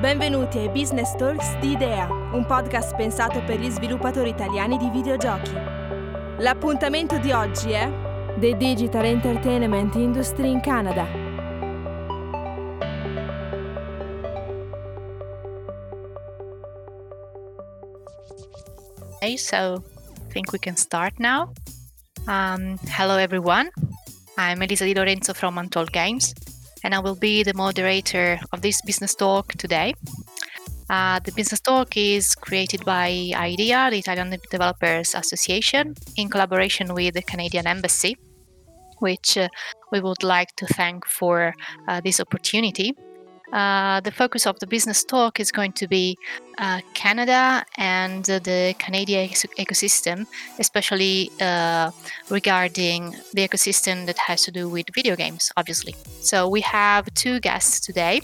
Benvenuti ai Business Talks di Idea, un podcast pensato per gli sviluppatori italiani di videogiochi. L'appuntamento di oggi è The Digital Entertainment Industry in Canada. Okay, so I think we can start now. Um, hello, everyone. I'm Elisa Di Lorenzo from Untold Games, and I will be the moderator of this business talk today. Uh, the business talk is created by IDEA, the Italian Developers Association, in collaboration with the Canadian Embassy, which uh, we would like to thank for uh, this opportunity uh, the focus of the business talk is going to be uh, Canada and the Canadian ecosystem, especially uh, regarding the ecosystem that has to do with video games, obviously. So we have two guests today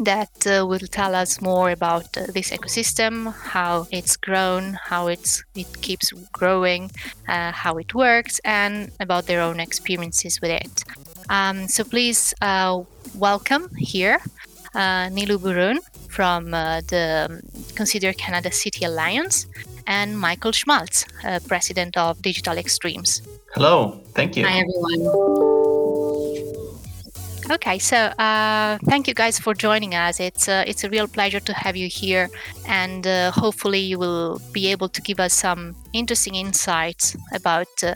that uh, will tell us more about uh, this ecosystem, how it's grown, how it's it keeps growing, uh, how it works, and about their own experiences with it. Um, so please uh, welcome here uh, Nilu Burun from uh, the Consider Canada City Alliance and Michael Schmalz, uh, president of Digital Extremes. Hello, thank you. Hi, everyone. Okay, so uh, thank you guys for joining us. It's uh, it's a real pleasure to have you here, and uh, hopefully you will be able to give us some interesting insights about uh,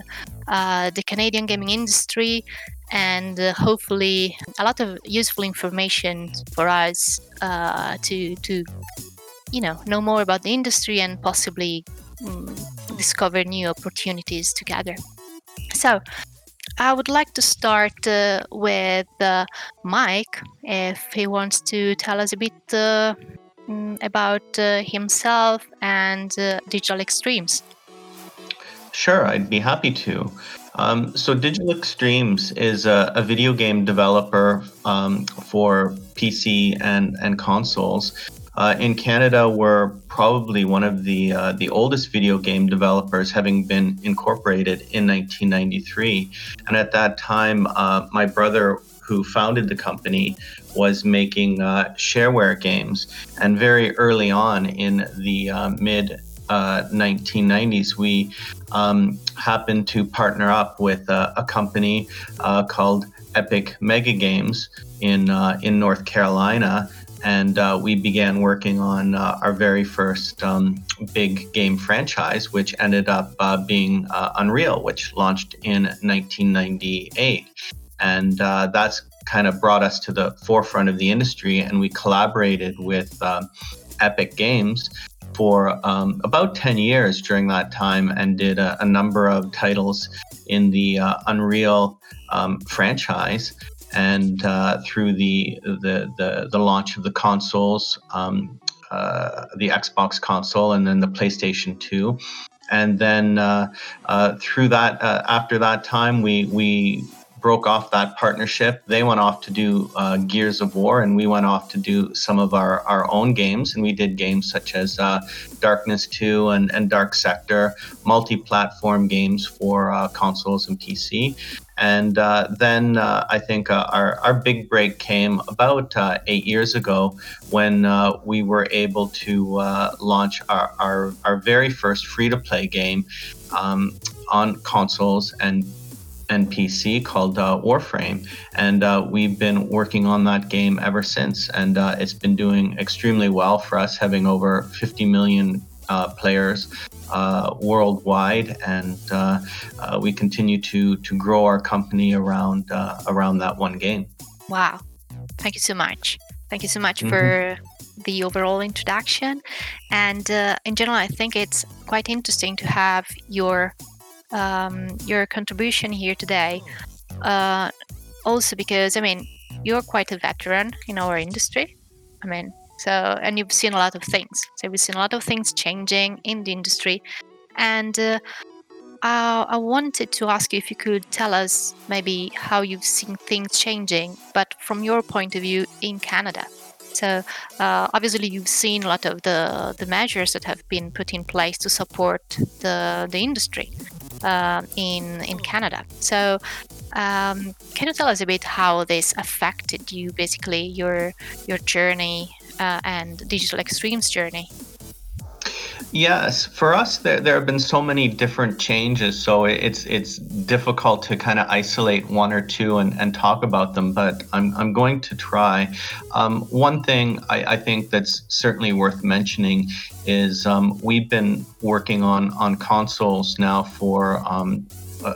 uh, the Canadian gaming industry and uh, hopefully a lot of useful information for us to to you know know more about the industry and possibly um, discover new opportunities together. So I would like to start uh, with uh, Mike if he wants to tell us a bit uh, mm, about uh, himself and uh, Digital Extremes. Sure, I'd be happy to. Um, so, Digital Extremes is a, a video game developer um, for PC and, and consoles. Uh, in Canada, we're probably one of the uh, the oldest video game developers, having been incorporated in 1993. And at that time, uh, my brother, who founded the company, was making uh, shareware games. And very early on in the uh, 1990s, uh, we um, happened to partner up with a company called Epic MegaGames in in North Carolina and uh, we began working on uh, our very first um, big game franchise, which ended up uh, being uh, Unreal, which launched in 1998. And uh, that's kind of brought us to the forefront of the industry, and we collaborated with Epic Games for um, about 10 years during that time and did a, a number of titles in the uh, Unreal um, franchise. And uh, through the, the, the the launch of the consoles, um, uh, the Xbox console, and then the PlayStation Two, and then uh, uh through that uh, after that time, we we broke off that partnership. They went off to do uh, Gears of War, and we went off to do some of our, our own games. And we did games such as uh, Darkness 2 and, and Dark Sector, multi platform games for uh, consoles and PC. And uh, then uh, I think uh, our, our big break came about eight years ago when we were able to launch our, our, our very first free to play game um, on consoles and and PC called uh, Warframe, and uh, we've been working on that game ever since. And uh, it's been doing extremely well for us, having over 50 million uh, players uh, worldwide, and uh, we continue to to grow our company around around that one game. Wow! Thank you so much. Thank you so much mm-hmm. for the overall introduction. And in general, I think it's quite interesting to have your um, your contribution here today. Uh, also, because I mean, you're quite a veteran in our industry. I mean, so and you've seen a lot of things. So we've seen a lot of things changing in the industry, and uh, I, I wanted to ask you if you could tell us maybe how you've seen things changing, but from your point of view in Canada. So uh, obviously, you've seen a lot of the the measures that have been put in place to support the the industry uh, in in Canada. So, um, can you tell us a bit how this affected you, basically your your journey uh, and Digital Extremes journey? Yes, for us, there, there have been so many different changes, so it's it's difficult to kind of isolate one or two and, and talk about them. But I'm, I'm going to try. Um, one thing I, I think that's certainly worth mentioning is um, we've been working on on consoles now for um,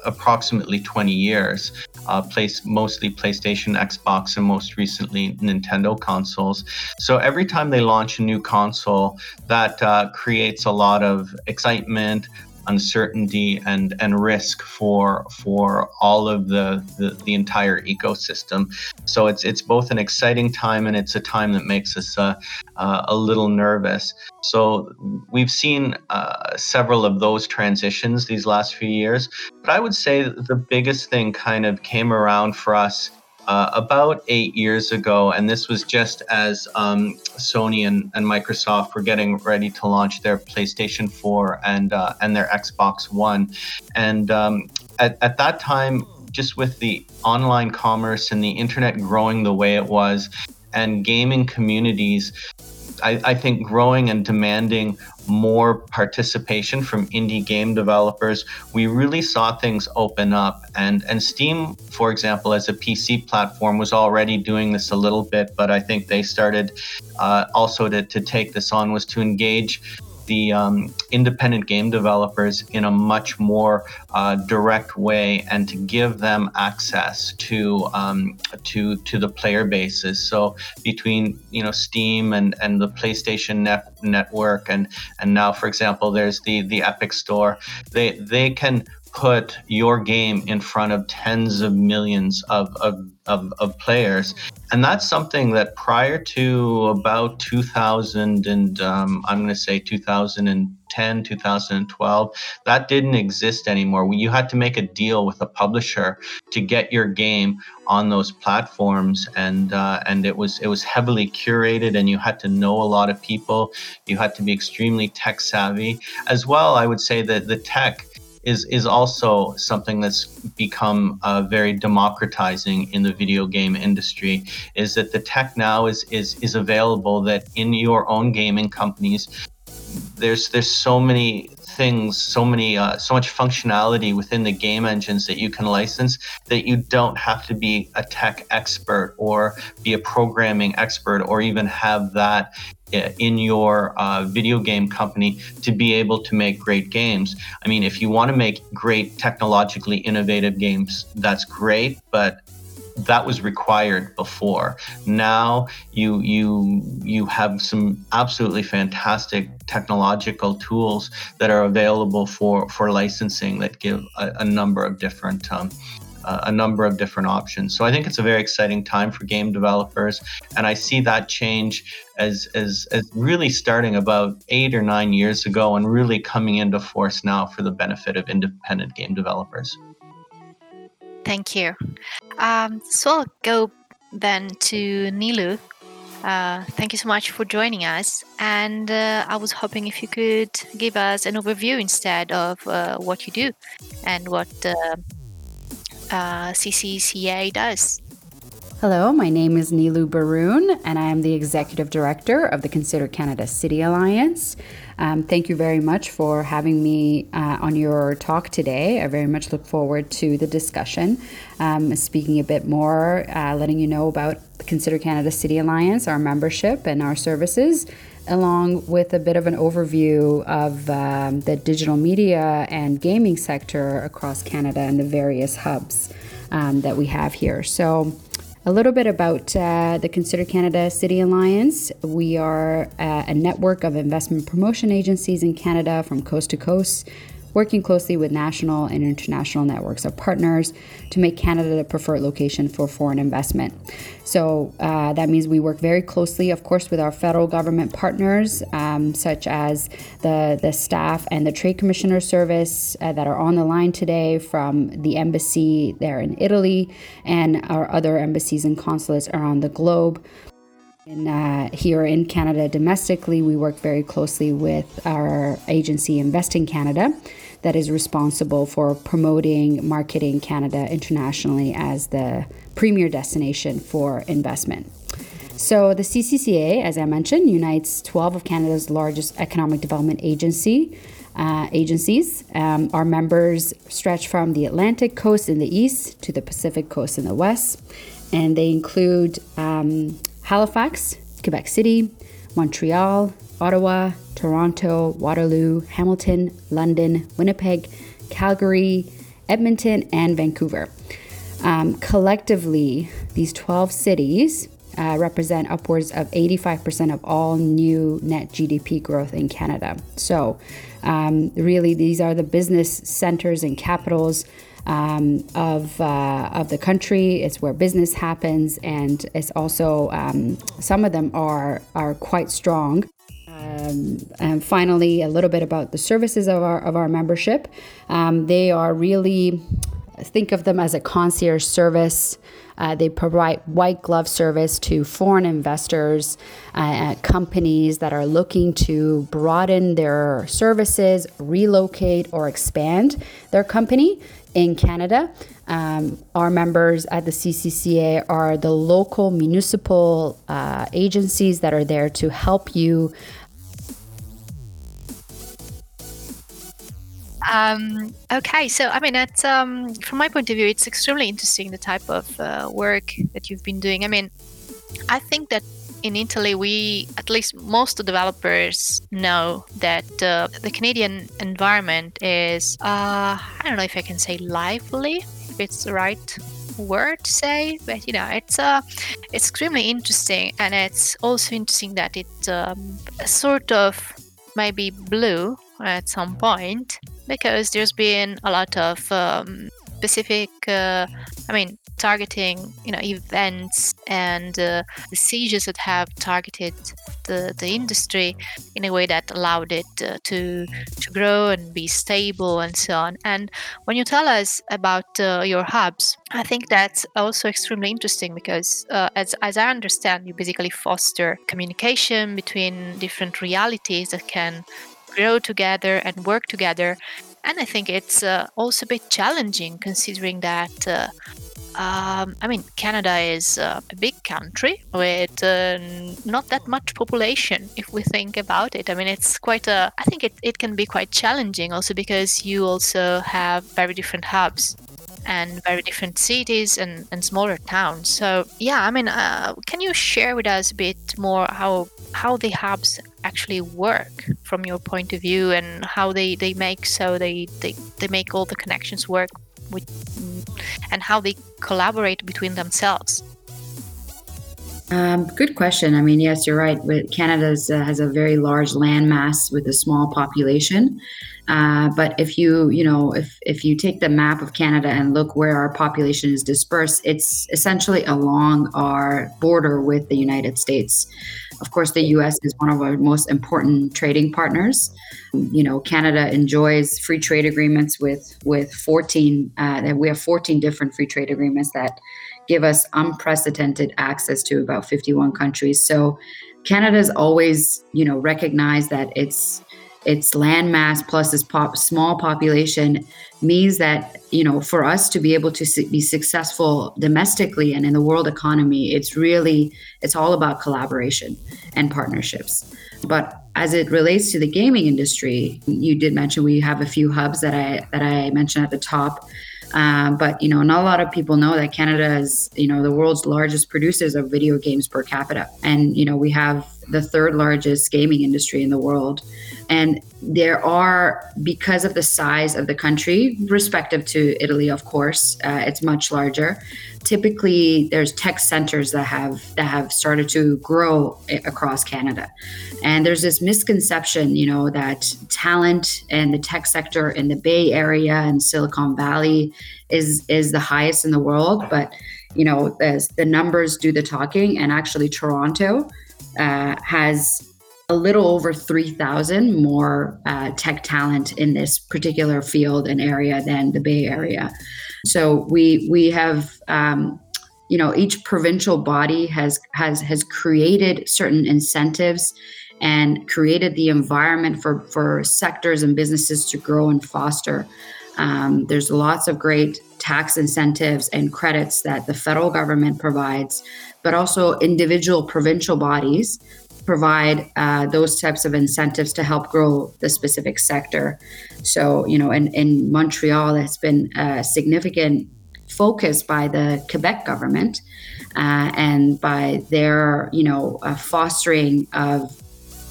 approximately 20 years, uh, place mostly PlayStation, Xbox, and most recently Nintendo consoles. So every time they launch a new console, that uh, creates a lot of excitement, uncertainty and and risk for for all of the, the, the entire ecosystem. So it's it's both an exciting time and it's a time that makes us uh, uh, a little nervous. So we've seen uh, several of those transitions these last few years, but I would say the biggest thing kind of came around for us uh, about eight years ago, and this was just as um, Sony and, and, Microsoft were getting ready to launch their PlayStation 4 and uh, and their Xbox One, and um, at, at that time, just with the online commerce and the internet growing the way it was, and gaming communities I, I, think growing and demanding more participation from indie game developers, we really saw things open up. And and Steam, for example, as a PC platform, was already doing this a little bit, but I think they started uh, also to, to take this on was to engage the um, independent game developers in a much more uh, direct way and to give them access to um, to to the player bases. So between you know Steam and and the PlayStation net, network and and now for example there's the the Epic Store. They they can put your game in front of tens of millions of, of, of, of, players. And that's something that prior to about 2000 and um, I'm going to say 2010, 2012, that didn't exist anymore. You had to make a deal with a publisher to get your game on those platforms, and uh, and it was it was heavily curated, and you had to know a lot of people. You had to be extremely tech savvy, as well. I would say that the tech is is also something that's become uh, very democratizing in the video game industry. Is that the tech now is is is available that in your own gaming companies, there's there's so many things, so many uh, so much functionality within the game engines that you can license that you don't have to be a tech expert or be a programming expert or even have that in your uh, video game company to be able to make great games. I mean, if you want to make great technologically innovative games, that's great, but that was required before. Now you you you have some absolutely fantastic technological tools that are available for for licensing that give a, a number of different um, uh, a number of different options. So I think it's a very exciting time for game developers, and I see that change as as, as really starting about eight or nine years ago and really coming into force now for the benefit of independent game developers. Thank you. Um, so I'll go then to Nilu. Uh, thank you so much for joining us. And uh, I was hoping if you could give us an overview instead of uh, what you do and what uh, CCCA does. Hello, my name is Nilu Baroon, and I am the Executive Director of the Consider Canada City Alliance. Um, thank you very much for having me uh, on your talk today. I very much look forward to the discussion. Um, speaking a bit more, uh, letting you know about the Consider Canada City Alliance, our membership, and our services, along with a bit of an overview of um, the digital media and gaming sector across Canada and the various hubs um, that we have here. So, a little bit about uh, the Consider Canada City Alliance. We are uh, a network of investment promotion agencies in Canada from coast to coast working closely with national and international networks of partners to make Canada the preferred location for foreign investment. So uh, that means we work very closely, of course, with our federal government partners, um, such as the, the staff and the Trade Commissioner Service uh, that are on the line today from the embassy there in Italy and our other embassies and consulates around the globe. And uh, here in Canada domestically, we work very closely with our agency Invest in Canada that is responsible for promoting, marketing Canada internationally as the premier destination for investment. So the CCCA, as I mentioned, unites 12 of Canada's largest economic development agency uh, agencies. Um, our members stretch from the Atlantic coast in the east to the Pacific coast in the west, and they include um, Halifax, Quebec City, Montreal, Ottawa, Toronto, Waterloo, Hamilton, London, Winnipeg, Calgary, Edmonton, and Vancouver. Um, collectively, these 12 cities uh, represent upwards of 85% of all new net GDP growth in Canada. So, um, really, these are the business centers and capitals um, of uh, of the country. It's where business happens, and it's also um, some of them are are quite strong. Um, and finally, a little bit about the services of our of our membership. Um, they are really think of them as a concierge service. Uh, they provide white glove service to foreign investors, uh, companies that are looking to broaden their services, relocate, or expand their company in Canada. Um, our members at the CCCA are the local municipal uh, agencies that are there to help you Um, okay, so I mean, it's, um, from my point of view, it's extremely interesting the type of uh, work that you've been doing. I mean, I think that in Italy, we, at least most of developers, know that uh, the Canadian environment is, uh, I don't know if I can say lively, if it's the right word to say, but you know, it's uh, it's extremely interesting, and it's also interesting that it um, sort of maybe blue at some point because there's been a lot of um, specific, uh, I mean, targeting, you know, events and uh, decisions that have targeted the, the industry in a way that allowed it uh, to to grow and be stable and so on. And when you tell us about uh, your hubs, I think that's also extremely interesting because, uh, as as I understand, you basically foster communication between different realities that can grow together and work together. And I think it's uh, also a bit challenging considering that. Uh, um, I mean, Canada is uh, a big country with uh, not that much population if we think about it. I mean, it's quite a, I think it, it can be quite challenging also because you also have very different hubs and very different cities and, and smaller towns. So yeah, I mean, uh, can you share with us a bit more how how the hubs actually work from your point of view and how they, they make so they, they, they make all the connections work with and how they collaborate between themselves? Um, good question. I mean, yes, you're right. Canada uh, has a very large landmass with a small population. Uh, but if you, you know, if if you take the map of Canada and look where our population is dispersed, it's essentially along our border with the United States. Of course, the U.S. is one of our most important trading partners. You know, Canada enjoys free trade agreements with with 14. Uh, we have 14 different free trade agreements that give us unprecedented access to about 51 countries. So, Canada's always, you know, recognized that it's its landmass plus its pop, small population means that you know for us to be able to be successful domestically and in the world economy it's really it's all about collaboration and partnerships. But as it relates to the gaming industry you did mention we have a few hubs that i that i mentioned at the top. Um, but you know, not a lot of people know that Canada is you know the world's largest producers of video games per capita, and you know we have the third largest gaming industry in the world. And there are, because of the size of the country, respective to Italy, of course, uh, it's much larger. Typically, there's tech centers that have that have started to grow across Canada, and there's this misconception, you know, that talent and the tech sector in the Bay Area and Silicon Valley is is the highest in the world, but you know, the numbers do the talking, and actually Toronto uh, has a little over 3,000 more uh, tech talent in this particular field and area than the Bay Area. So we we have um, you know each provincial body has has has created certain incentives and created the environment for for sectors and businesses to grow and foster. Um, there's lots of great tax incentives and credits that the federal government provides, but also individual provincial bodies provide uh, those types of incentives to help grow the specific sector. So, you know, in, in Montreal, it's been a significant focus by the Quebec government uh, and by their, you know, uh, fostering of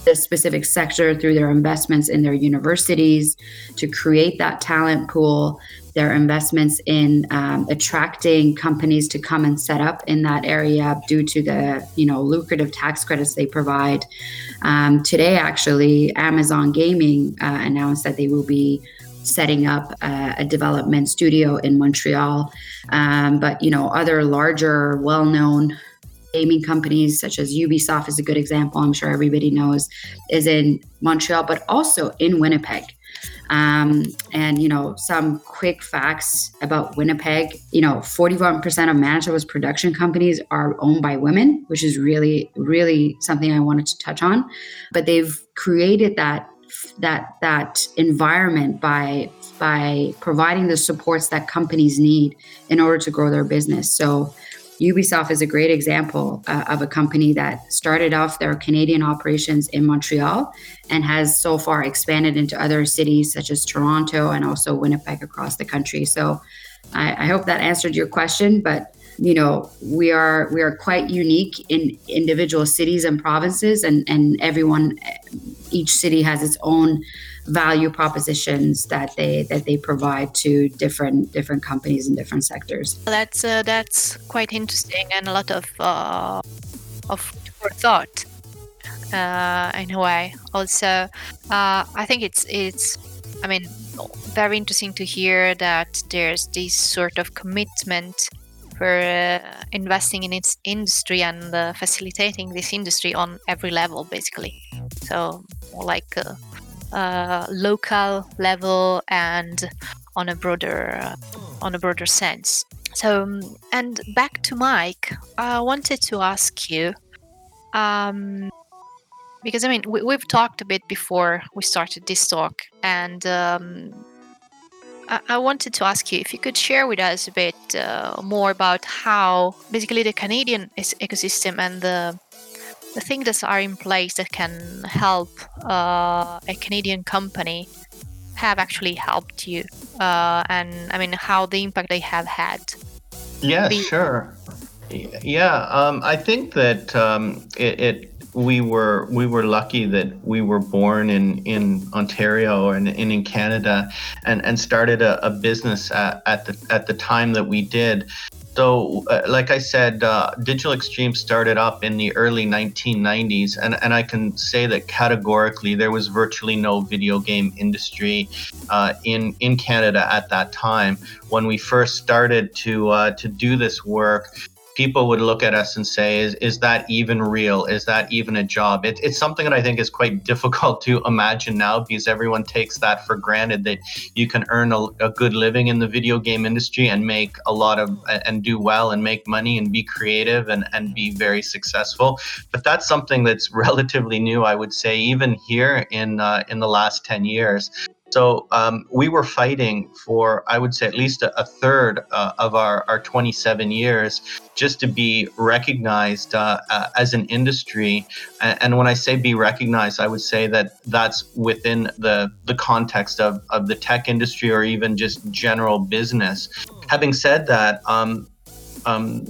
the specific sector through their investments in their universities to create that talent pool their investments in um, attracting companies to come and set up in that area due to the you know lucrative tax credits they provide. Um, today, actually, Amazon Gaming uh, announced that they will be setting up uh, a development studio in Montreal. Um, but you know, other larger, well-known gaming companies such as Ubisoft is a good example. I'm sure everybody knows is in Montreal, but also in Winnipeg. Um, and you know some quick facts about Winnipeg. You know, 41% of Manitoba's production companies are owned by women, which is really, really something I wanted to touch on. But they've created that that that environment by by providing the supports that companies need in order to grow their business. So Ubisoft is a great example uh, of a company that started off their Canadian operations in Montreal and has so far expanded into other cities such as Toronto and also Winnipeg across the country. So I, I hope that answered your question, but you know we are we are quite unique in individual cities and provinces and and everyone each city has its own value propositions that they that they provide to different different companies in different sectors. That's uh, that's quite interesting and a lot of uh, of thought uh, in a way. Also, uh, I think it's it's I mean very interesting to hear that there's this sort of commitment for uh, investing in its industry and uh, facilitating this industry on every level, basically. So like uh, uh, local level and on a broader uh, on a broader sense. So, um, and back to Mike, I wanted to ask you, um, because I mean, we, have talked a bit before we started this talk, and um, I, I, wanted to ask you if you could share with us a bit uh, more about how basically the Canadian ecosystem and the the things that are in place that can help uh, a Canadian company have actually helped you, uh, and I mean how the impact they have had. Yeah, Be- sure. Yeah, um, I think that um, it, it, we were we were lucky that we were born in in Ontario and, and in Canada, and and started a, a business at, at the at the time that we did. So, uh, like I said, uh, Digital Extreme started up in the early 1990s, and, and I can say that categorically there was virtually no video game industry uh, in in Canada at that time. When we first started to uh, to do this work, people would look at us and say, is, is that even real? Is that even a job? It, it's something that I think is quite difficult to imagine now because everyone takes that for granted that you can earn a, a good living in the video game industry and make a lot of, and do well and make money and be creative and, and be very successful. But that's something that's relatively new, I would say, even here in, uh, in the last 10 years. So um, we were fighting for, I would say, at least a, a third uh, of our, our 27 years just to be recognized uh, uh, as an industry. And, and, when I say be recognized, I would say that that's within the, the context of, of the tech industry or even just general business. Having said that, um, um,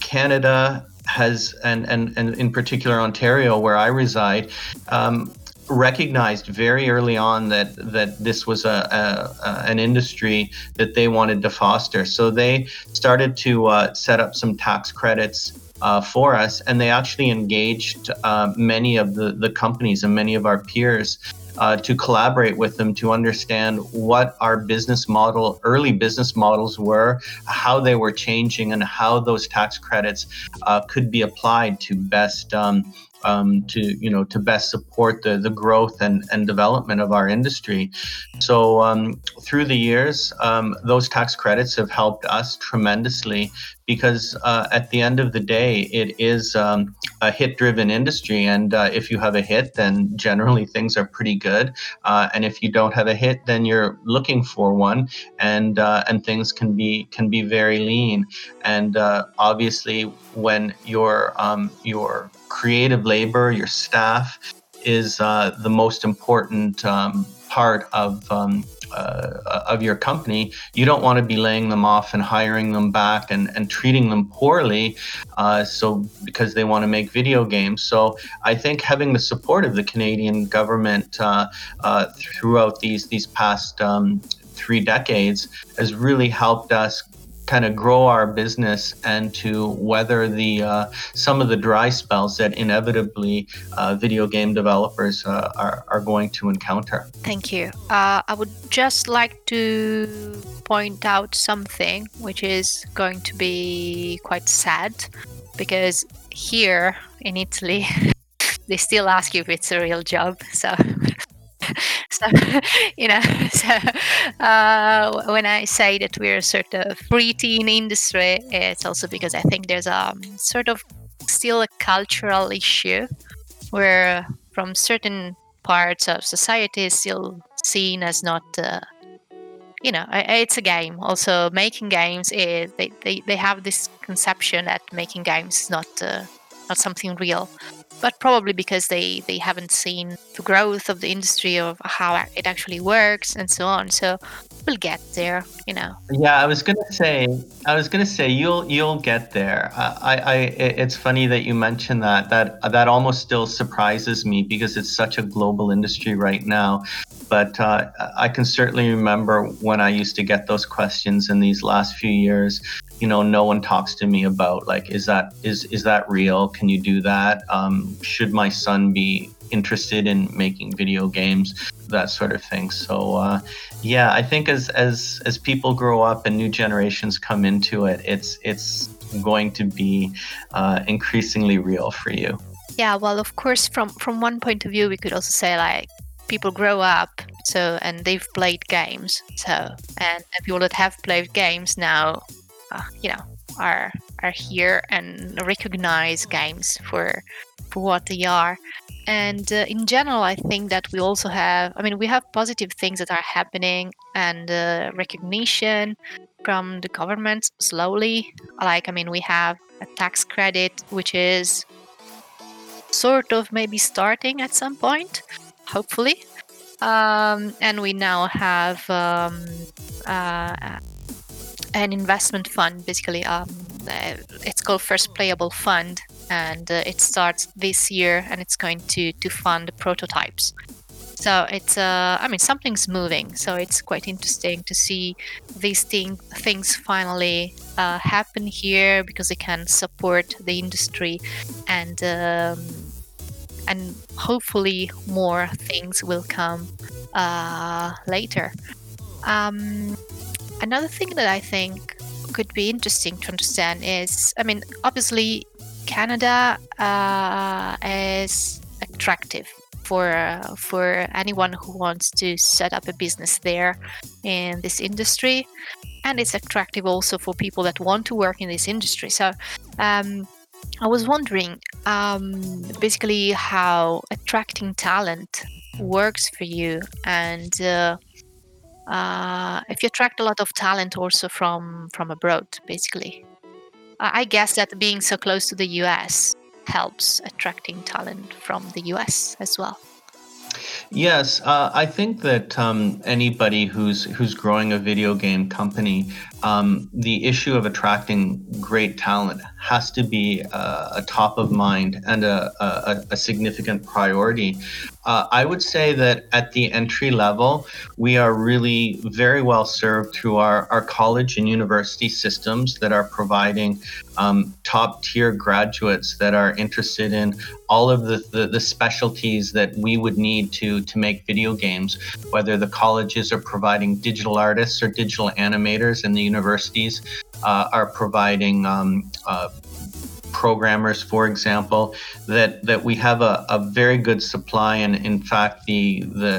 Canada has, and, and, and in particular Ontario, where I reside, um, recognized very early on that that this was a, a, a, an industry that they wanted to foster. So they started to uh, set up some tax credits uh, for us, and they actually engaged uh, many of the the companies and many of our peers. Uh, to collaborate with them to understand what our business model, early business models were, how they were changing, and how those tax credits uh, could be applied to best um, um, to you know to best support the the growth and and development of our industry. So um, through the years, um, those tax credits have helped us tremendously because uh, at the end of the day, it is um, a hit driven industry. And uh, if you have a hit, then generally things are pretty good. Uh, and if you don't have a hit, then you're looking for one, and uh, and things can be can be very lean. And uh, obviously, when your um, your creative labor, your staff, is uh, the most important um, part of um, uh, of your company, you don't want to be laying them off and hiring them back and, and treating them poorly. Uh, so because they want to make video games. So I think having the support of the Canadian government uh, uh throughout these these past um, three decades has really helped us kind of grow our business and to weather the uh, some of the dry spells that inevitably uh, video game developers uh, are, are going to encounter. Thank you. Uh, I would just like to point out something which is going to be quite sad because here in Italy they still ask you if it's a real job. So so you know so uh, when i say that we're sort of pre-teen industry it's also because i think there's a um, sort of still a cultural issue where from certain parts of society is still seen as not uh, you know it's a game. Also making games is they, they, they have this conception that making games is not uh, not something real but probably because they they haven't seen the growth of the industry of how it actually works and so on. So we'll get there you know. Yeah i was gonna say i was gonna say you'll you'll get there. I i it's funny that you mentioned that that that almost still surprises me because it's such a global industry right now. But uh, i can certainly remember when i used to get those questions in these last few years you know no one talks to me about like is that is is that real? Can you do that? Um, should my son be interested in making video games that sort of thing. So uh, yeah i think as as as people grow up and new generations come into it it's it's going to be uh, increasingly real for you. Yeah well of course from from one point of view we could also say like people grow up so and they've played games. So and, people that have played games now uh, you know are are here and recognize games for for what they are. And uh, in general i think that we also have i mean we have positive things that are happening and uh, recognition from the government slowly. Like i mean we have a tax credit which is sort of maybe starting at some point hopefully. Um, and we now have um, uh, an investment fund, basically. Um, uh, it's called First Playable Fund, and uh, it starts this year, and it's going to to fund prototypes. So it's, uh, I mean, something's moving. So it's quite interesting to see these thing, things finally uh, happen here because it can support the industry, and um, and hopefully more things will come uh, later. Um, Another thing that I think could be interesting to understand is I mean, obviously, Canada uh, is attractive for uh, for anyone who wants to set up a business there in this industry, and it's attractive also for people that want to work in this industry. So. Um, I was wondering um, basically how attracting talent works for you and uh, uh, if you attract a lot of talent also from from abroad basically. I guess that being so close to the us helps attracting talent from the us as well. Yes, uh, I think that um, anybody who's who's growing a video game company, um, the issue of attracting great talent has to be uh, a top of mind and a, a, a significant priority. Uh, I would say that at the entry level, we are really very well served through our, our college and university systems that are providing um, top tier graduates that are interested in all of the, the, the, specialties that we would need to, to make video games, whether the colleges are providing digital artists or digital animators and the universities uh, are providing um, uh, programmers, for example, that that we have a, a very good supply, and in fact, the the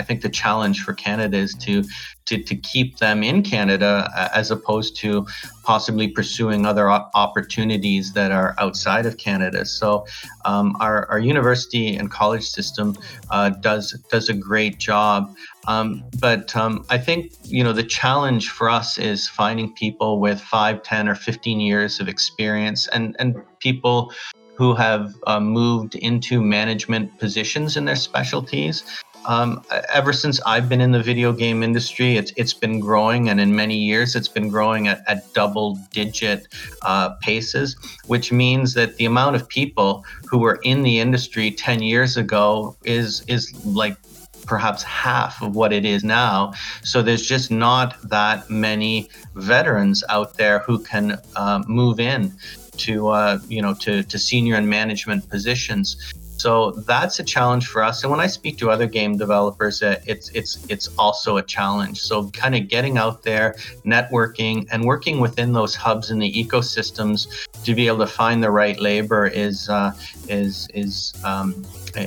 I think the challenge for Canada is to to, to keep them in Canada as opposed to possibly pursuing other opportunities that are outside of Canada. So um, our, our university and college system uh, does does a great job. Um, but um, I think you know the challenge for us is finding people with five, ten, or 15 years of experience and and people who have uh, moved into management positions in their specialties. Um, ever since I've been in the video game industry, it's it's been growing, and in many years, it's been growing at, at double digit uh, paces, which means that the amount of people who were in the industry 10 years ago is is like perhaps half of what it is now. So there's just not that many veterans out there who can uh, move in to uh, you know to, to senior and management positions. So that's a challenge for us. And when I speak to other game developers, uh, it's it's it's also a challenge. So kind of getting out there, networking, and working within those hubs and the ecosystems to be able to find the right labor is uh, is is um,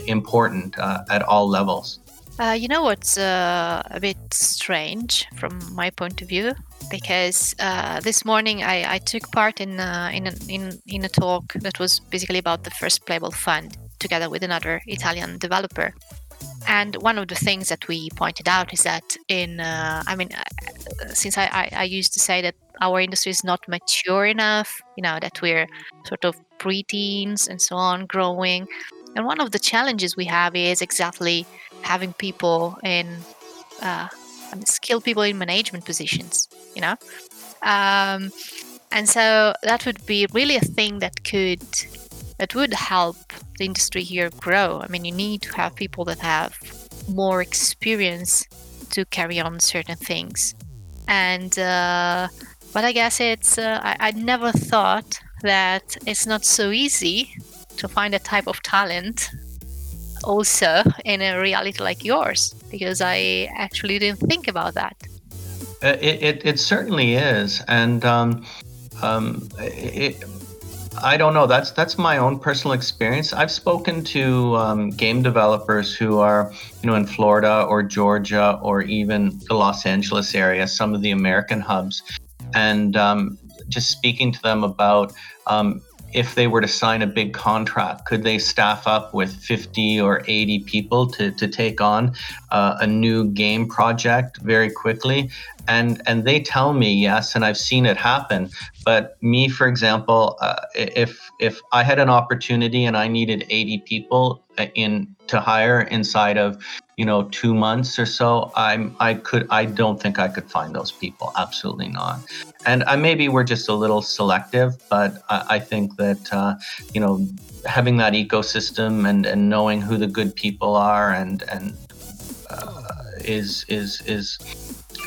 important uh, at all levels. Uh, you know what's uh, a bit strange from my point of view? Because uh, this morning I, I, took part in uh, in, a, in in a talk that was basically about the first playable fund, together with another Italian developer. And one of the things that we pointed out is that in, uh, I mean, uh, since I, I, I, used to say that our industry is not mature enough, you know, that we're sort of pre-teens and so on, growing. And one of the challenges we have is exactly having people in, uh, I mean, skilled people in management positions, you know. Um, and so that would be really a thing that could that would help the industry here grow. I mean, you need to have people that have more experience to carry on certain things. And, uh, but I guess it's, uh, I, I never thought that it's not so easy to find a type of talent also in a reality like yours, because I actually didn't think about that. Uh, it, it, it certainly is. And, um, um, it, I don't know. That's that's my own personal experience. I've spoken to um, game developers who are, you know, in Florida or Georgia or even the Los Angeles area, some of the American hubs, and um, just speaking to them about um, if they were to sign a big contract, could they staff up with 50 or 80 people to, to take on uh, a new game project very quickly? And and they tell me yes, and I've seen it happen. But me, for example, uh, if if I had an opportunity and I needed 80 people uh, in to hire inside of you know two months or so i'm i could i don't think i could find those people absolutely not and I, maybe we're just a little selective but i, I think that uh, you know having that ecosystem and and knowing who the good people are and and uh, is is is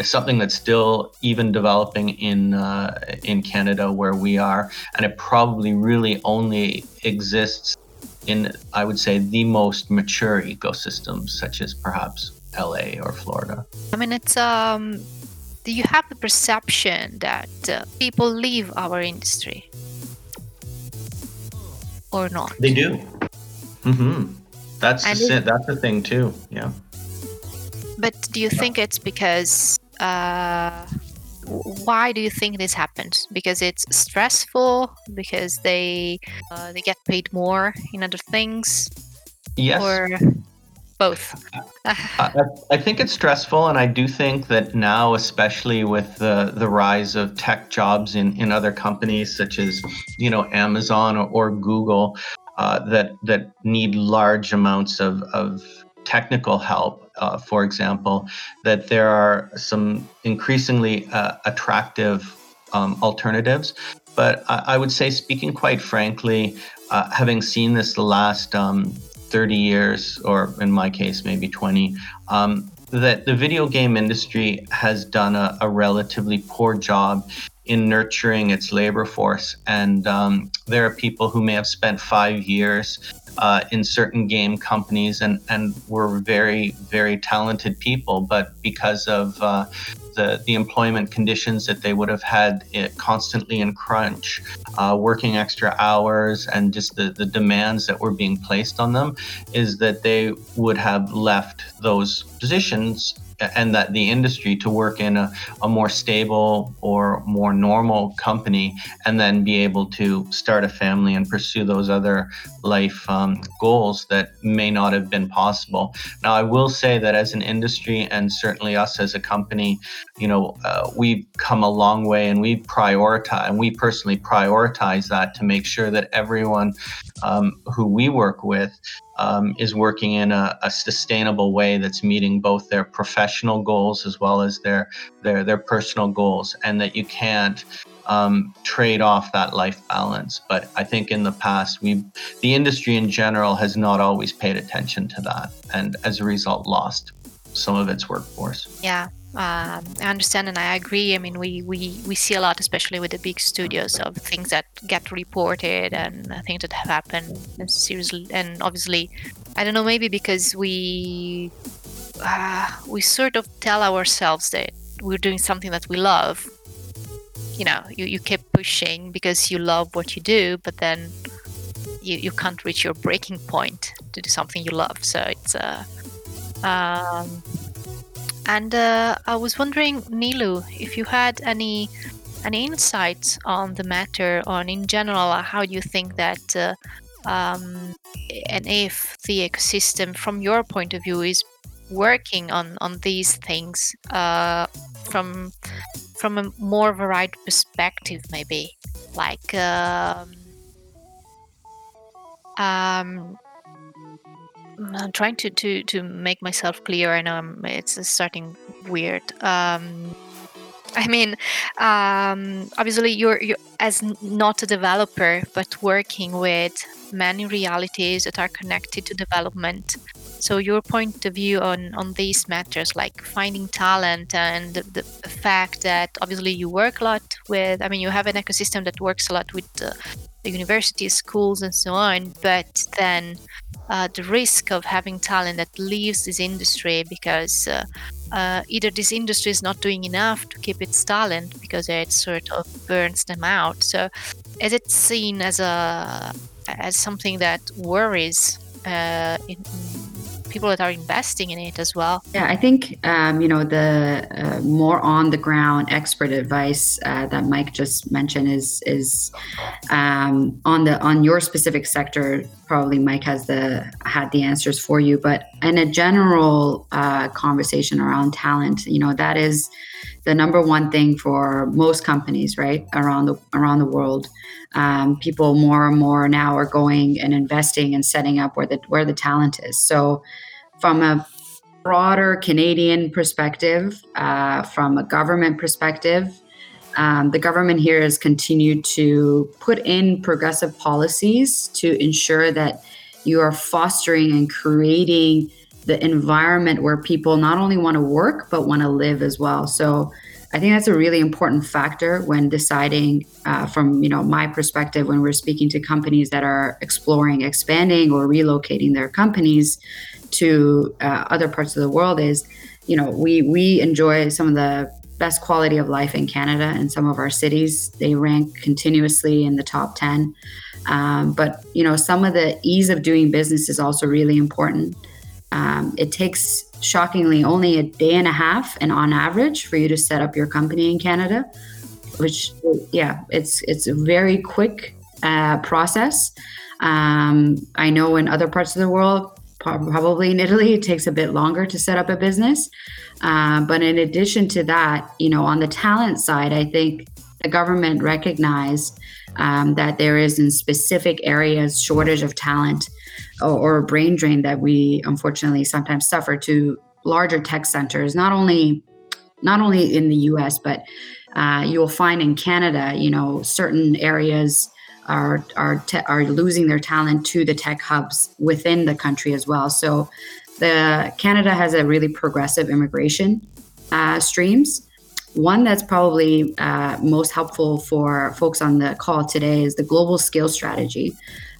something that's still even developing in uh, in Canada where we are, and it probably really only exists in, I would say, the most mature ecosystems, such as perhaps LA or Florida. I mean, it's um, do you have the perception that uh, people leave our industry or not? They do. Mm-hmm. That's the, that's the thing too. Yeah. But do you think it's because uh, why do you think this happens? Because it's stressful? Because they uh, they get paid more in other things? Yes. Or both? I, I, think it's stressful, and I do think that now, especially with the the rise of tech jobs in in other companies such as you know Amazon or, or Google, uh, that that need large amounts of of technical help uh, for example, that there are some increasingly uh, attractive um, alternatives. But I, I, would say, speaking quite frankly, uh, having seen this the last um, 30 years, or in my case, maybe 20, um, that the video game industry has done a, a relatively poor job in nurturing its labor force. And um, there are people who may have spent five years uh, in certain game companies and, and were very, very talented people. But because of uh, the, the employment conditions that they would have had it constantly in crunch, uh, working extra hours, and just the, the demands that were being placed on them, is that they would have left those positions and that the industry to work in a, a more stable or more normal company and then be able to start a family and pursue those other life um, goals that may not have been possible. Now, I will say that as an industry and certainly us as a company, you know, uh, we've come a long way and we prioritize, and we personally prioritize that to make sure that everyone um, who we work with um, is working in a, a, sustainable way that's meeting both their professional goals as well as their their their personal goals, and that you can't um, trade off that life balance. But I think in the past, we the industry in general has not always paid attention to that, and as a result, lost some of its workforce. Yeah, um, I understand and I agree. I mean, we, we, we see a lot, especially with the big studios, of things that get reported and things that have happened. And seriously, and obviously, I don't know, maybe because we uh, we sort of tell ourselves that we're doing something that we love. You know, you, you keep pushing because you love what you do, but then you, you can't reach your breaking point to do something you love. So it's a. Uh, um, and uh, I was wondering, Nilu, if you had any any insights on the matter, on in general, how you think that, uh, um, and if the ecosystem, from your point of view, is working on on these things uh, from from a more varied perspective, maybe like. Um, um, I'm trying to, to, to make myself clear. I know I'm, it's starting weird. Um, I mean, um, obviously, you're, you're as not a developer, but working with many realities that are connected to development. So, your point of view on, on these matters, like finding talent and the, the, fact that obviously you work a lot with, I mean, you have an ecosystem that works a lot with the, the universities, schools, and so on, but then uh, the risk of having talent that leaves this industry because uh, uh, either this industry is not doing enough to keep its talent because it sort of burns them out. So, is it seen as a as something that worries uh, in, people that are investing in it as well. Yeah, I think um, you know the uh, more on the ground expert advice uh, that Mike just mentioned is is um, on the on your specific sector. Probably Mike has the had the answers for you, but in a general uh, conversation around talent, you know that is the number one thing for most companies, right around the around the world. Um, people more and more now are going and investing and setting up where the where the talent is. So, from a broader Canadian perspective, uh, from a government perspective, um, the government here has continued to put in progressive policies to ensure that you are fostering and creating the environment where people not only want to work but want to live as well. So I think that's a really important factor when deciding, uh, from you know my perspective, when we're speaking to companies that are exploring expanding or relocating their companies to uh, other parts of the world. Is you know we we enjoy some of the best quality of life in Canada in some of our cities. They rank continuously in the top ten. Um, but you know some of the ease of doing business is also really important. Um, it takes shockingly only a day and a half, and on average, for you to set up your company in Canada. Which, yeah, it's it's a very quick uh, process. Um, I know in other parts of the world, probably in Italy, it takes a bit longer to set up a business. Uh, but in addition to that, you know, on the talent side, I think the government recognized um, that there is in specific areas shortage of talent or, or brain drain that we unfortunately sometimes suffer to larger tech centers, not only not only in the U.S. but uh, you'll find in Canada, you know, certain areas are are te- are losing their talent to the tech hubs within the country as well. So, the Canada has a really progressive immigration uh, streams. One that's probably uh, most helpful for folks on the call today is the global skill strategy.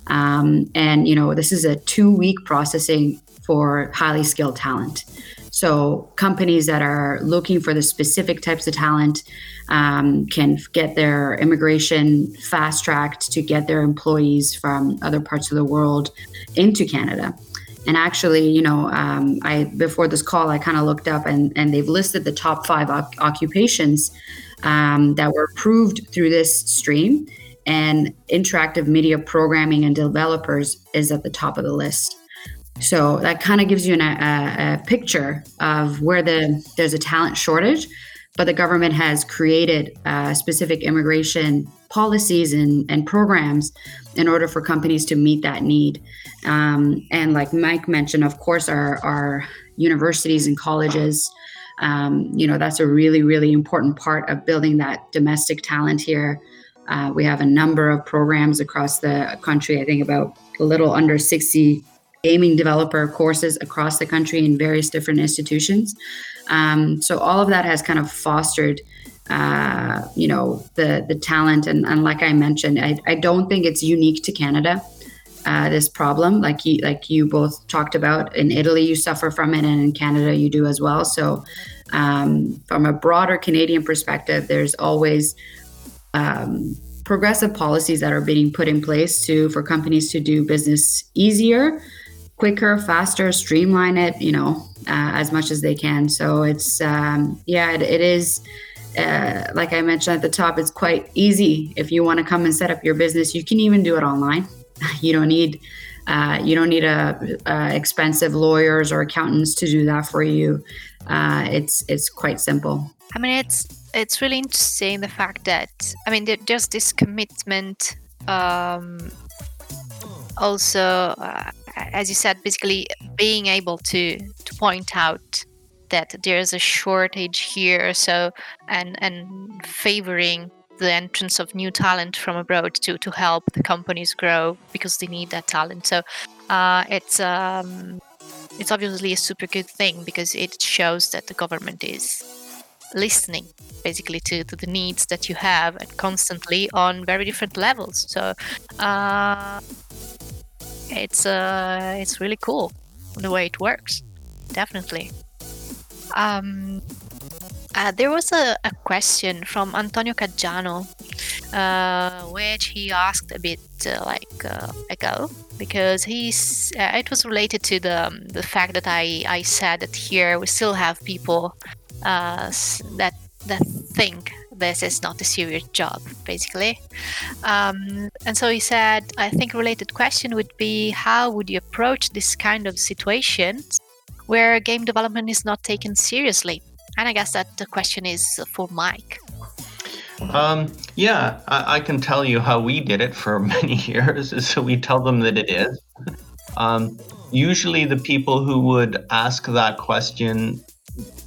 Um, and you know, this is a two-week processing for highly skilled talent. So companies that are looking for the specific types of talent um, can get their immigration fast tracked to get their employees from other parts of the world into Canada. And actually, you know, um, I before this call, I kind of looked up and, and they've listed the top five occupations um, that were approved through this stream. And interactive media programming and developers is at the top of the list. So that kind of gives you an, a, a picture of where the there's a talent shortage, but the government has created uh, specific immigration policies and, and programs in order for companies to meet that need. Um, and like Mike mentioned, of course, our, our universities and colleges, um, you know, that's a really, really important part of building that domestic talent here. Uh, we have a number of programs across the country. I think about a little under 60 gaming developer courses across the country in various different institutions. Um, so all of that has kind of fostered, uh, you know, the the talent. And, and like I mentioned, I, I don't think it's unique to Canada. Uh, this problem, like you like you both talked about, in Italy you suffer from it, and in Canada you do as well. So, um, from a broader Canadian perspective, there's always um, progressive policies that are being put in place to for companies to do business easier quicker, faster, streamline it, you know, uh, as much as they can. So it's, um, yeah, it, it is, uh, like I mentioned at the top, it's quite easy. If you want to come and set up your business, you can even do it online. You don't need, uh, you don't need a, a, expensive lawyers or accountants to do that for you. Uh, it's it's quite simple. I mean, it's it's really interesting the fact that I mean, there's this commitment um, also uh, as you said, basically being able to to point out that there's a shortage here, so and and favoring the entrance of new talent from abroad to to help the companies grow because they need that talent. So uh, it's um, it's obviously a super good thing because it shows that the government is listening basically to, to the needs that you have and constantly on very different levels so uh, it's uh, it's really cool the way it works. Definitely. Um, uh, there was a, a, question from Antonio Caggiano, uh, which he asked a bit uh, like uh, ago because he's uh, it was related to the um, the fact that I I said that here we still have people uh, that that think this is not a serious job, basically. Um, and so he said, I think related question would be how would you approach this kind of situations where game development is not taken seriously? And I guess that the question is for Mike. Um, yeah, I, I, can tell you how we did it for many years. So we tell them that it is. Um, usually, the people who would ask that question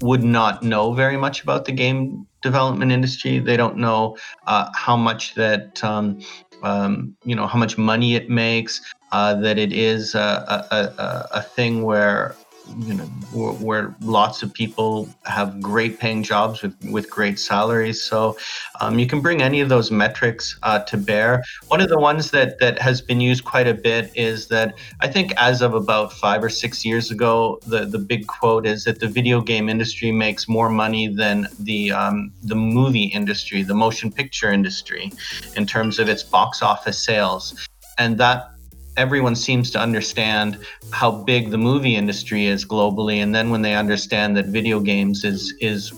would not know very much about the game development industry. They don't know uh, how much that um, um, you know how much money it makes. Uh, that it is a, a, a, a thing where you know where, where, lots of people have great paying jobs with with great salaries. So um, you can bring any of those metrics uh, to bear. One of the ones that that has been used quite a bit is that i think as of about five or six years ago the the big quote is that the video game industry makes more money than the um, the movie industry the motion picture industry in terms of its box office sales. And that everyone seems to understand how big the movie industry is globally and then when they understand that video games is is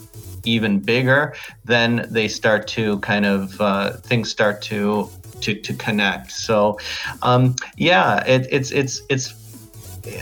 even bigger then they start to kind of uh, things start to to, to connect. So um, yeah it, it's it's it's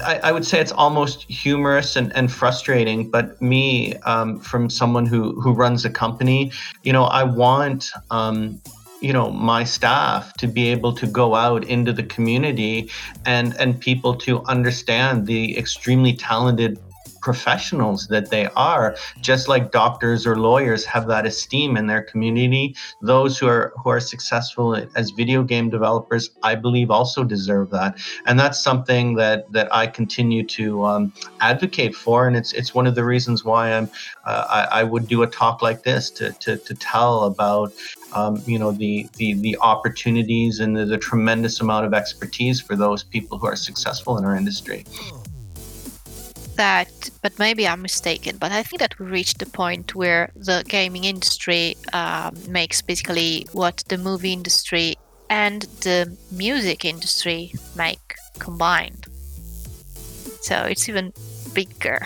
I, I, would say it's almost humorous and, and frustrating, but me, um, from someone who, who runs a company, you know, I want um, you know my staff to be able to go out into the community and and people to understand the extremely talented professionals that they are. Just like doctors or lawyers have that esteem in their community those who are who are successful as video game developers i believe also deserve that. And that's something that that i continue to um, advocate for and it's it's one of the reasons why i'm uh, I, I, would do a talk like this to to, to tell about um, you know the, the the opportunities and the, tremendous amount of expertise for those people who are successful in our industry that, but maybe I'm mistaken, but I think that we reached the point where the gaming industry um, makes basically what the movie industry and the music industry make combined. So it's even bigger.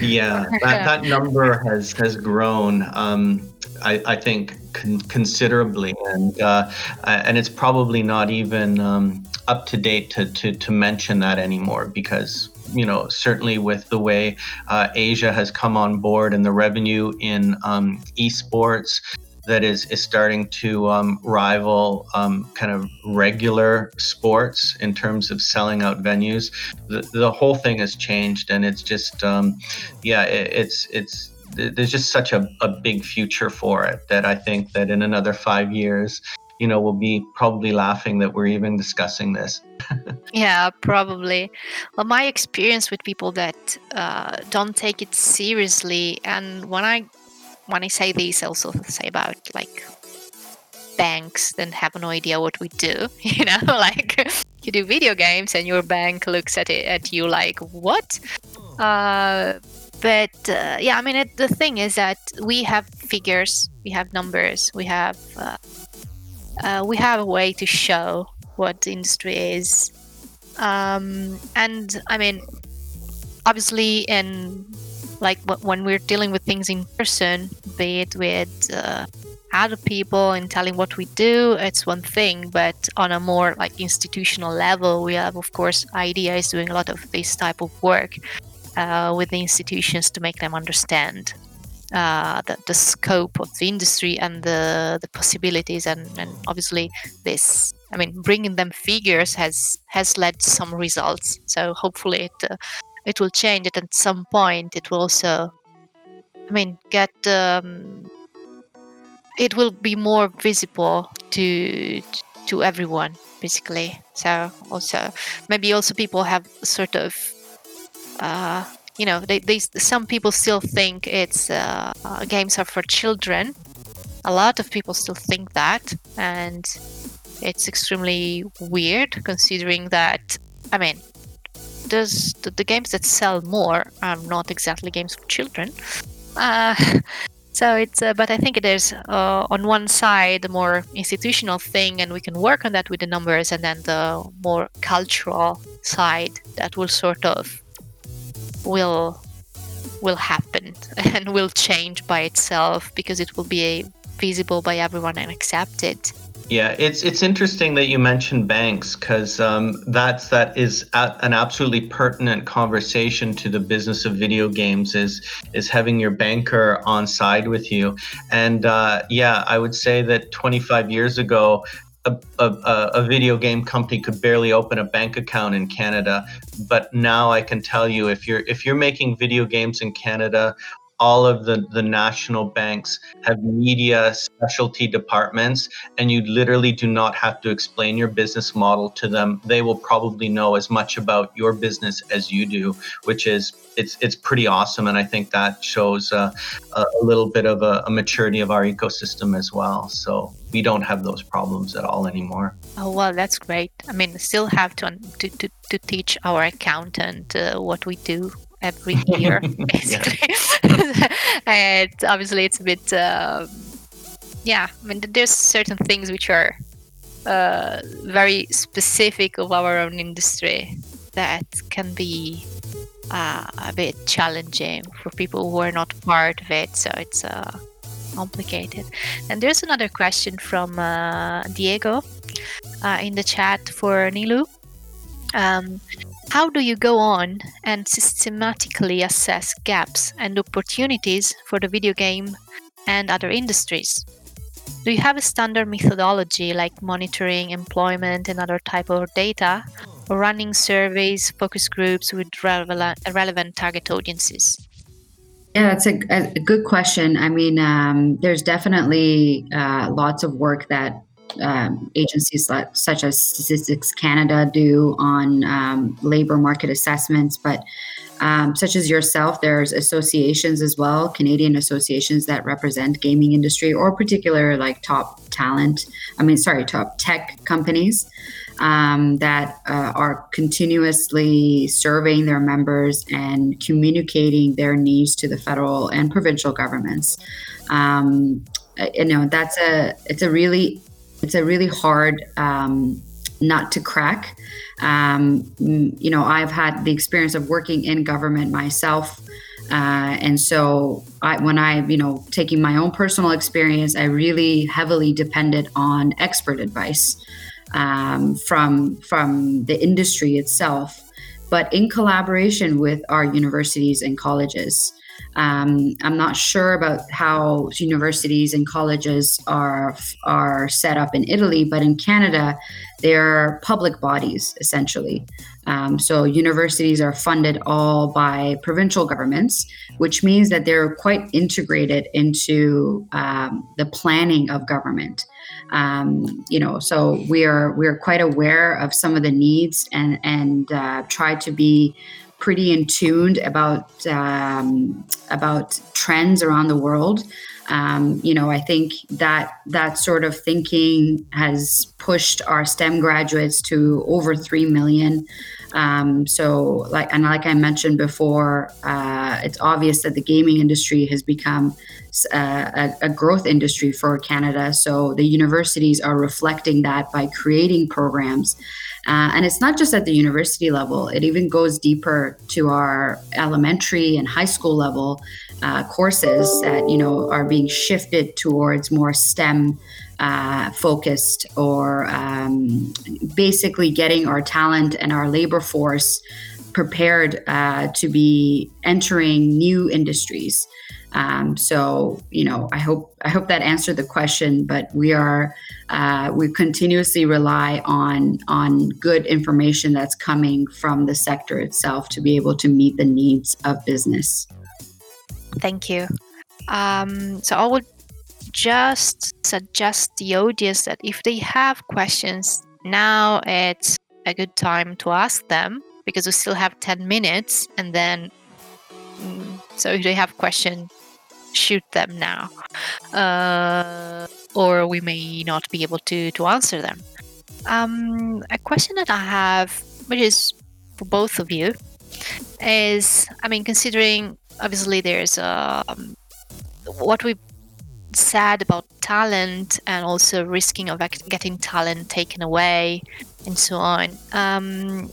yeah, that, that number has has grown. Um, I, I think con- considerably, and uh, and it's probably not even um, up to date to, to to mention that anymore because you know certainly with the way uh, Asia has come on board and the revenue in um, esports that is is starting to um, rival um, kind of regular sports in terms of selling out venues. The, the whole thing has changed, and it's just um, yeah, it, it's it's there's just such a, a big future for it that I think that in another five years, you know, we'll be probably laughing that we're even discussing this. yeah, probably. Well, my experience with people that uh, don't take it seriously, and when I when I say this, I also say about like banks that have no idea what we do. You know, like you do video games, and your bank looks at it at you like, "What?" Uh, but uh, yeah, I mean, it, the thing is that we have figures, we have numbers, we have uh, uh, we have a way to show what the industry is, um, and I mean, obviously, in like when we're dealing with things in person, be it with uh, other people and telling what we do, it's one thing. But on a more like institutional level, we have, of course, ideas doing a lot of this type of work uh, with the institutions to make them understand uh, the, the, scope of the industry and the, the possibilities and, and obviously this i mean bringing them figures has has led to some results. So hopefully it uh, it will change it at some point. It will also i mean get um, it will be more visible to to everyone basically. So also maybe also people have sort of uh, you know, they, they, some people still think it's uh, uh, games are for children. A lot of people still think that, and it's extremely weird considering that. I mean, does the, the games that sell more are not exactly games for children. Uh, so it's, uh, but I think there's uh, on one side the more institutional thing, and we can work on that with the numbers, and then the more cultural side that will sort of will will happen and will change by itself because it will be visible by everyone and accepted. Yeah, it's it's interesting that you mentioned banks because um, that's that is a, an absolutely pertinent conversation to the business of video games is is having your banker on side with you, and uh, yeah, I would say that 25 years ago a, a, a, video game company could barely open a bank account in Canada, but now I can tell you if you're if you're making video games in Canada all of the, the national banks have media specialty departments, and you literally do not have to explain your business model to them. They will probably know as much about your business as you do, which is it's it's pretty awesome. And I think that shows uh, a, a, little bit of a, a maturity of our ecosystem as well. So we don't have those problems at all anymore. Oh well, that's great. I mean, still have to to, to, to teach our accountant uh, what we do every year, basically. and obviously, it's a bit, uh, yeah. I mean, there's certain things which are uh, very specific of our own industry that can be uh, a bit challenging for people who are not part of it. So it's uh, complicated. And there's another question from uh, Diego uh, in the chat for Nilu. Um, how do you go on and systematically assess gaps and opportunities for the video game and other industries? Do you have a standard methodology like monitoring employment and other type of data or running surveys, focus groups with relevant, target audiences? Yeah, that's a, a good question. I mean, um, there's definitely uh, lots of work that um, agencies like, such as Statistics Canada do on um, labor market assessments, but um, such as yourself, there's associations as well, Canadian associations that represent gaming industry or particular like top talent. I mean, sorry, top tech companies. um, that uh, are continuously surveying their members and communicating their needs to the federal and provincial governments. Um, you know, that's a it's a really it's a really hard um, nut to crack. Um, you know, I've had the experience of working in government myself. Uh, and so I, when I, you know, taking my own personal experience, I really heavily depended on expert advice um, from from the industry itself, but in collaboration with our universities and colleges. Um, I'm not sure about how universities and colleges are are set up in Italy, but in Canada, they're public bodies essentially. Um, so universities are funded all by provincial governments, which means that they're quite integrated into um, the planning of government. Um, you know, so we are we are quite aware of some of the needs and and uh, try to be pretty in tuned about um, about trends around the world. Um, you know, I think that that sort of thinking has pushed our STEM graduates to over three million. Um, so, like, and like I mentioned before, uh, it's obvious that the gaming industry has become uh, a, a, growth industry for Canada. So, the universities are reflecting that by creating programs. Uh, and it's not just at the university level, it even goes deeper to our elementary and high school level uh, courses that, you know, are being shifted towards more STEM uh, focused or um, basically getting our talent and our labor force prepared uh, to be entering new industries. Um, so you know, I hope I hope that answered the question. But we are uh, we continuously rely on on good information that's coming from the sector itself to be able to meet the needs of business. Thank you. Um, so I would just suggest the audience that if they have questions, now it's a good time to ask them because we still have 10 minutes and then mm, so if they have questions shoot them now uh, or we may not be able to to answer them um, a question that i have which is for both of you is i mean considering obviously there's um, what we said about talent and also risking of getting talent taken away and so on. Um,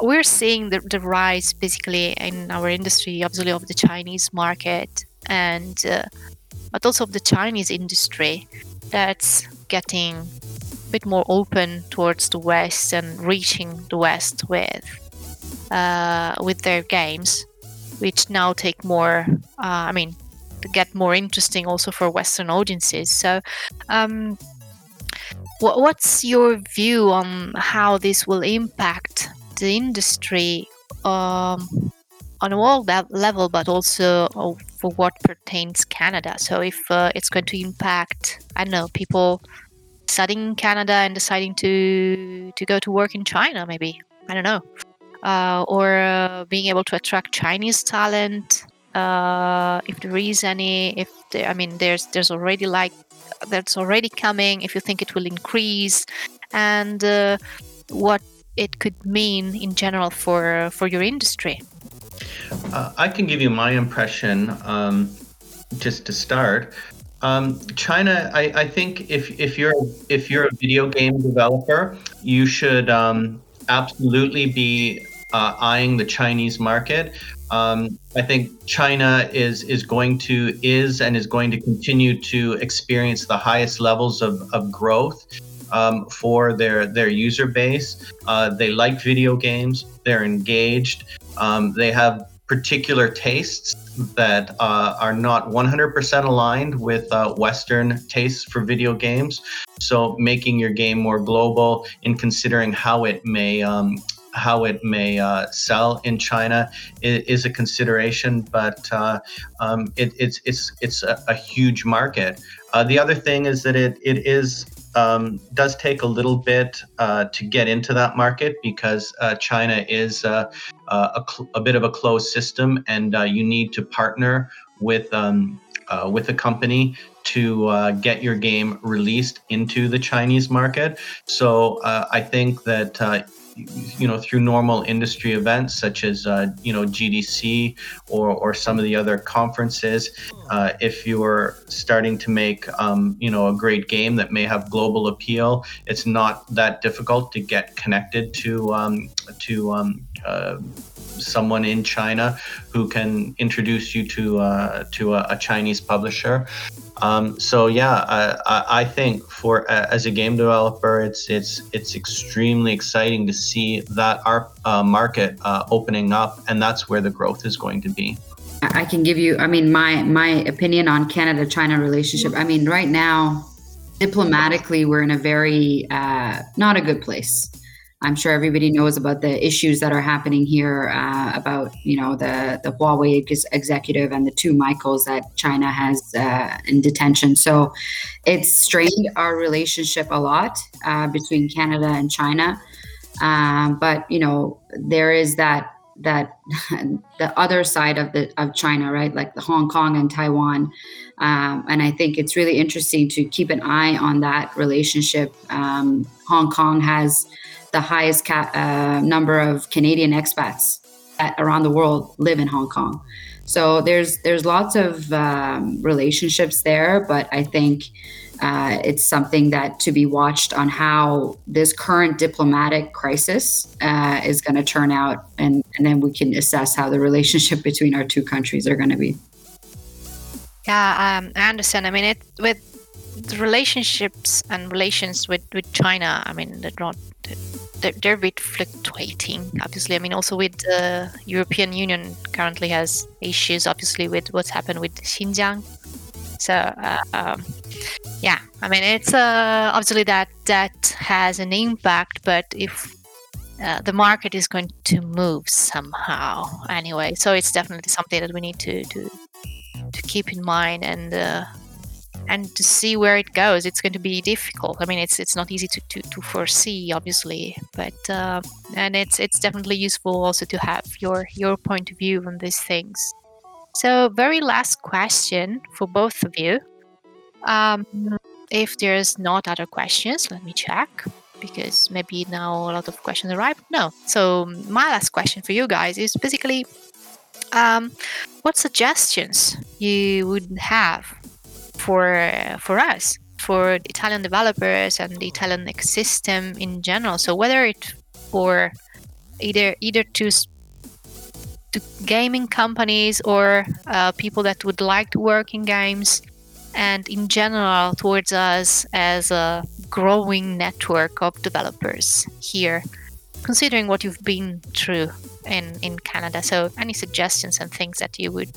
we're seeing the, the, rise basically in our industry, obviously, of the Chinese market and uh, but also of the Chinese industry that's getting a bit more open towards the West and reaching the West with uh, with their games, which now take more. Uh, I mean, get more interesting also for Western audiences. So, um, what's your view on how this will impact the industry um, on a world level, but also uh, for what pertains Canada? So, if uh, it's going to impact, I don't know, people studying in Canada and deciding to to go to work in China, maybe I don't know, or uh, being able to attract Chinese talent uh, if there is any if there, i mean there's there's already like that's already coming if you think it will increase and uh, what it could mean in general for for your industry. Uh, i can give you my impression um, just to start. Um, China, I, I, think if, if you're if you're a video game developer, you should um, absolutely be uh, eyeing the Chinese market. Um, I think China is is going to is and is going to continue to experience the highest levels of, of growth um, for their their user base. Uh, they like video games. They're engaged. Um, they have particular tastes that uh, are not 100% aligned with uh, Western tastes for video games. So, making your game more global in considering how it may um, how it may uh, sell in China is, is, a consideration, but uh, um, it, it's it's it's a, a huge market. Uh, the other thing is that it it is um, does take a little bit uh, to get into that market because uh, China is uh, a, cl- a, bit of a closed system, and you need to partner with um, uh, with a company to uh, get your game released into the Chinese market. So uh, I think that uh, you know through normal industry events such as uh, you know GDC or or some of the other conferences uh, if you're starting to make um, you know a great game that may have global appeal it's not that difficult to get connected to um, to um, uh, someone in China who can introduce you to uh, to a, a Chinese publisher um, so yeah, I, I, think for uh, as a game developer, it's it's it's extremely exciting to see that our uh, market uh, opening up, and that's where the growth is going to be. I can give you, I mean, my my opinion on Canada-China relationship. I mean, right now, diplomatically, we're in a very uh, not a good place. I'm sure everybody knows about the issues that are happening here uh, about you know the the Huawei ex- executive and the two Michaels that China has uh, in detention. So it's strained our relationship a lot uh, between Canada and China. Um, but you know there is that that the other side of the of China, right? Like the Hong Kong and Taiwan. Um, and I think it's really interesting to keep an eye on that relationship. Um, Hong Kong has the highest ca- uh, number of Canadian expats at, around the world live in Hong Kong. So there's there's lots of um, relationships there, but I think uh, it's something that to be watched on how this current diplomatic crisis uh, is going to turn out, and and then we can assess how the relationship between our two countries are going to be. Yeah, um, I understand. I mean, it with the relationships and relations with with China. I mean, they're not they're, they're a bit fluctuating. Obviously, I mean, also with the European Union currently has issues, obviously, with what's happened with Xinjiang. So, uh, um, yeah, I mean, it's uh, obviously that that has an impact, but if uh, the market is going to move somehow anyway, so it's definitely something that we need to to, to keep in mind and uh, and to see where it goes it's going to be difficult. I mean it's it's not easy to, to, to foresee obviously but uh, and it's it's definitely useful also to have your your point of view on these things. So very last question for both of you. Um, if there's not other questions let me check because maybe now a lot of questions arrive. No. So my last question for you guys is basically um, what suggestions you would have for for us for Italian developers and the Italian ecosystem in general. So whether it for either either to to gaming companies or uh, people that would like to work in games, and in general towards us as a growing network of developers here, considering what you've been through in in Canada. So any suggestions and things that you would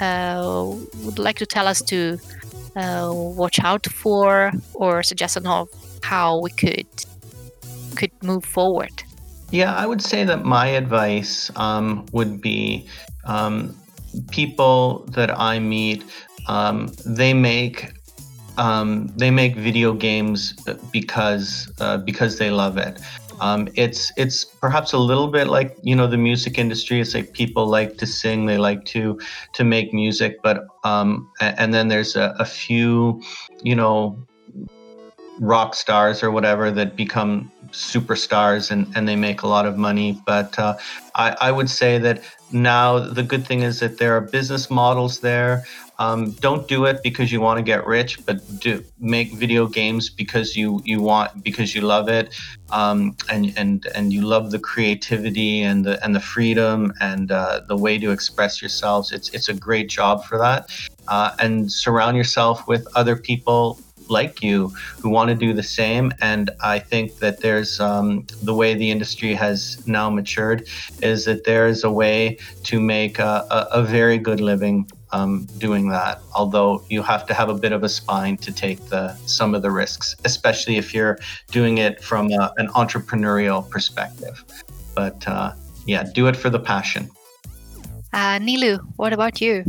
uh, would like to tell us to uh, watch out for or suggestion of how we could could move forward? Yeah, I would say that my advice um, would be um, people that I meet, um, they make um, they make video games because uh, because they love it. Um, it's it's perhaps a little bit like you know the music industry. It's like people like to sing, they like to to make music, but um, and then there's a, a few, you know, rock stars or whatever that become superstars and, and they make a lot of money. But uh, I, I would say that now the good thing is that there are business models there. Um, don't do it because you want to get rich, but do make video games because you you want because you love it, um, and and and you love the creativity and the and the freedom and uh, the way to express yourselves. It's it's a great job for that, uh, and surround yourself with other people like you who want to do the same. And I think that there's um, the way the industry has now matured is that there is a way to make a, a, a very good living um, doing that. Although you have to have a bit of a spine to take the some of the risks, especially if you're doing it from a, an entrepreneurial perspective. But uh, yeah, do it for the passion. Uh, Nilu, what about you?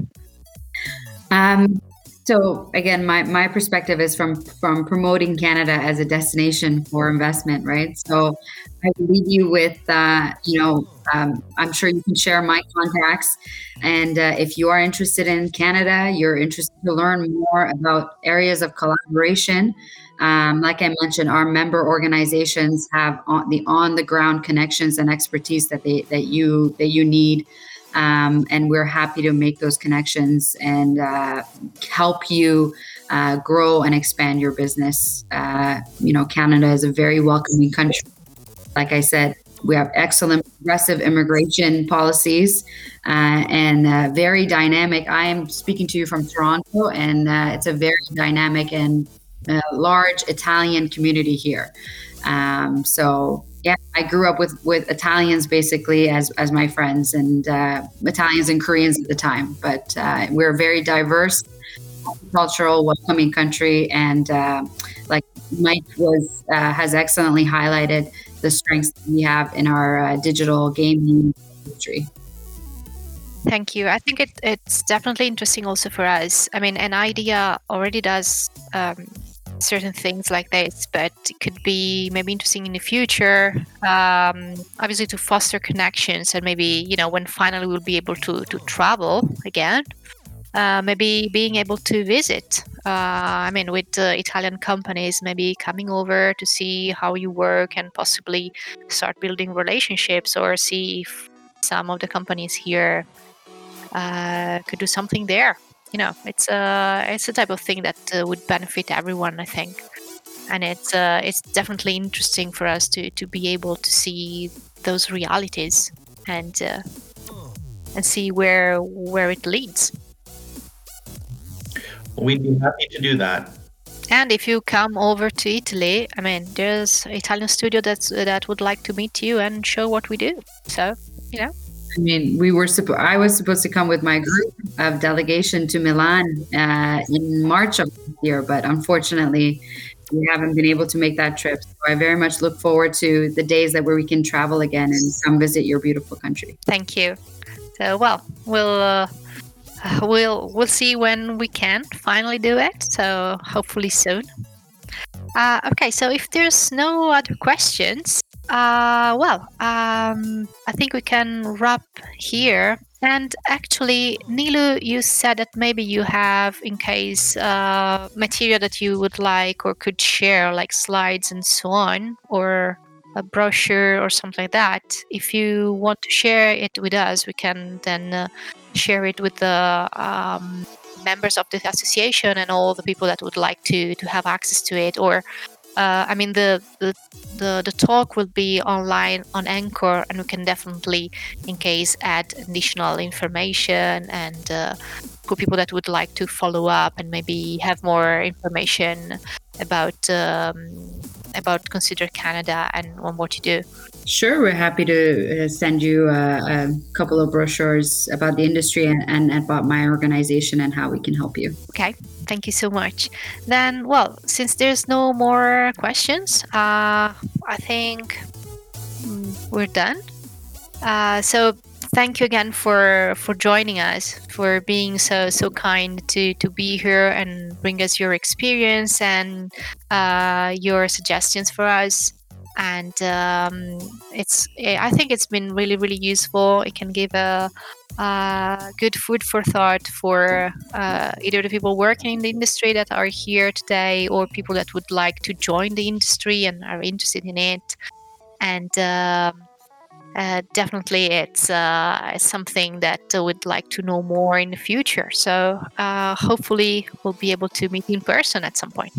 Um, so again, my, my perspective is from from promoting Canada as a destination for investment, right? So I leave you with uh, you know um, I'm sure you can share my contacts. And uh, if you are interested in Canada, you're interested to learn more about areas of collaboration. Um, like I mentioned, our member organizations have on, the on the ground connections and expertise that they that you that you need. Um, and we're happy to make those connections and uh, help you uh, grow and expand your business. Uh, you know, Canada is a very welcoming country. Like I said, we have excellent progressive immigration policies uh, and uh, very dynamic. I am speaking to you from Toronto, and uh, it's a very dynamic and large Italian community here. Um, so yeah, I grew up with with Italians basically as as my friends, and uh, Italians and Koreans at the time. But uh, we're very diverse, cultural, welcoming country, and like Mike was has excellently highlighted the strengths we have in our uh, digital gaming industry. Thank you. I think it, it's definitely interesting also for us. I mean, an idea already does um, certain things like this, but it could be maybe interesting in the future. Um, obviously, to foster connections and maybe you know when finally we'll be able to to travel again uh, maybe being able to visit. Uh, I mean, with uh, Italian companies, maybe coming over to see how you work and possibly start building relationships or see if some of the companies here uh, could do something there. You know, it's a it's a type of thing that uh, would benefit everyone, I think, and it's it's definitely interesting for us to to be able to see those realities and uh, and see where where it leads. We'd be happy to do that. And if you come over to Italy, I mean, there's an Italian studio that's that would like to meet you and show what we do. So, you know. I mean, we were supposed. I was supposed to come with my group of delegation to Milan uh, in March of this year, but unfortunately, we haven't been able to make that trip. So I very much look forward to the days that where we can travel again and come visit your beautiful country. Thank you. So, well, we'll uh, we'll we'll see when we can finally do it. So hopefully soon. Uh, okay, so if there's no other questions, uh, well, um, I think we can wrap here. And actually, Nilu, you said that maybe you have, in case, uh, material that you would like or could share, like slides and so on, or a brochure or something like that. If you want to share it with us, we can then uh, share it with the um, members of the association and all the people that would like to to have access to it or uh, I mean the, the, the the talk will be online on Anchor, and we can definitely, in case, add additional information and uh, for people that would like to follow up and maybe have more information about um, about Consider Canada and on what you do. Sure, we're happy to uh, send you a, a, couple of brochures about the industry and, and, about my organization and how we can help you. Okay, thank you so much. Then, well, since there's no more questions, uh, I think mm, we're done. Uh, so thank you again for for joining us for being so so kind to to be here and bring us your experience and uh, your suggestions for us and um, it's i think it's been really really useful it can give a, good food for thought for uh, either the people working in the industry that are here today or people that would like to join the industry and are interested in it and um, uh, definitely it's, uh, something that I would like to know more in the future. So uh, hopefully we'll be able to meet in person at some point.